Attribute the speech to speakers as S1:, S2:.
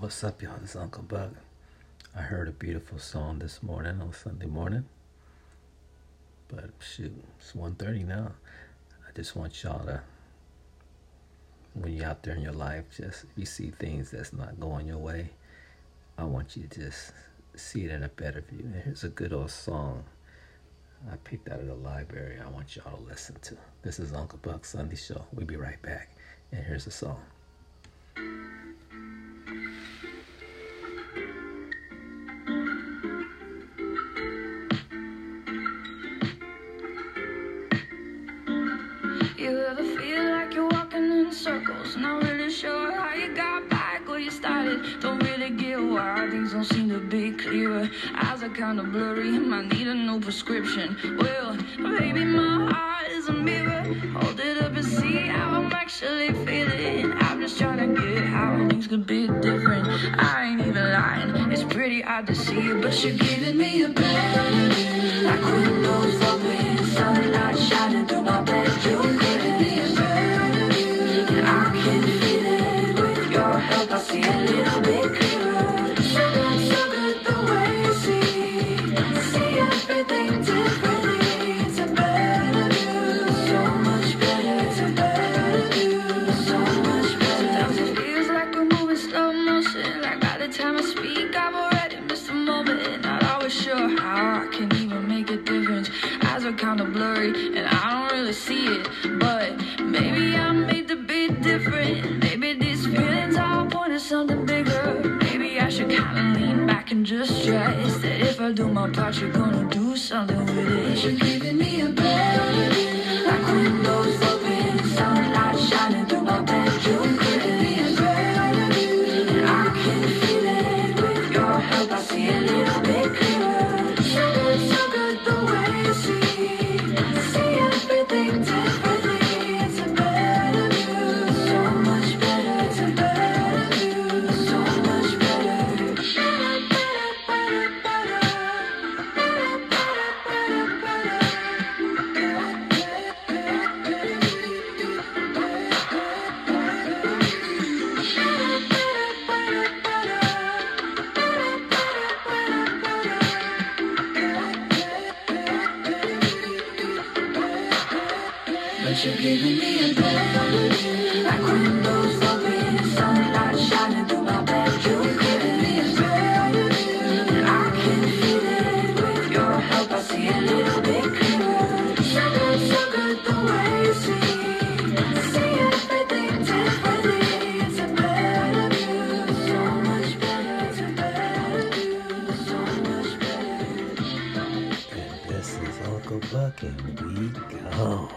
S1: What's up, y'all? This is Uncle Buck. I heard a beautiful song this morning on Sunday morning. But shoot, it's 1.30 now. I just want y'all to, when you're out there in your life, just if you see things that's not going your way, I want you to just see it in a better view. And here's a good old song I picked out of the library I want y'all to listen to. This is Uncle Buck Sunday Show. We'll be right back. And here's the song.
S2: You ever feel like you're walking in circles? Not really sure how you got back where you started. Don't really get why things don't seem to be clearer. Eyes are kinda blurry, might need a new prescription. Well, baby, my heart is a mirror. Hold it up and see how I'm actually feeling. I'm just trying to get how things could be different. I ain't even lying, it's pretty hard to see, but you're giving me a better and not always sure how I can even make a difference. Eyes are kinda blurry, and I don't really see it. But maybe I'm made to be different. Just trust that if I do my part, you're gonna do something with it. You're giving me a better You're giving me a open, sunlight shining through my bedroom. Giving me a. I can it with your help. I see. So good, so good the way you see. See everything differently. It's a better view. So much better. It's a better view. So much better.
S1: And this is Uncle Buck, and we go.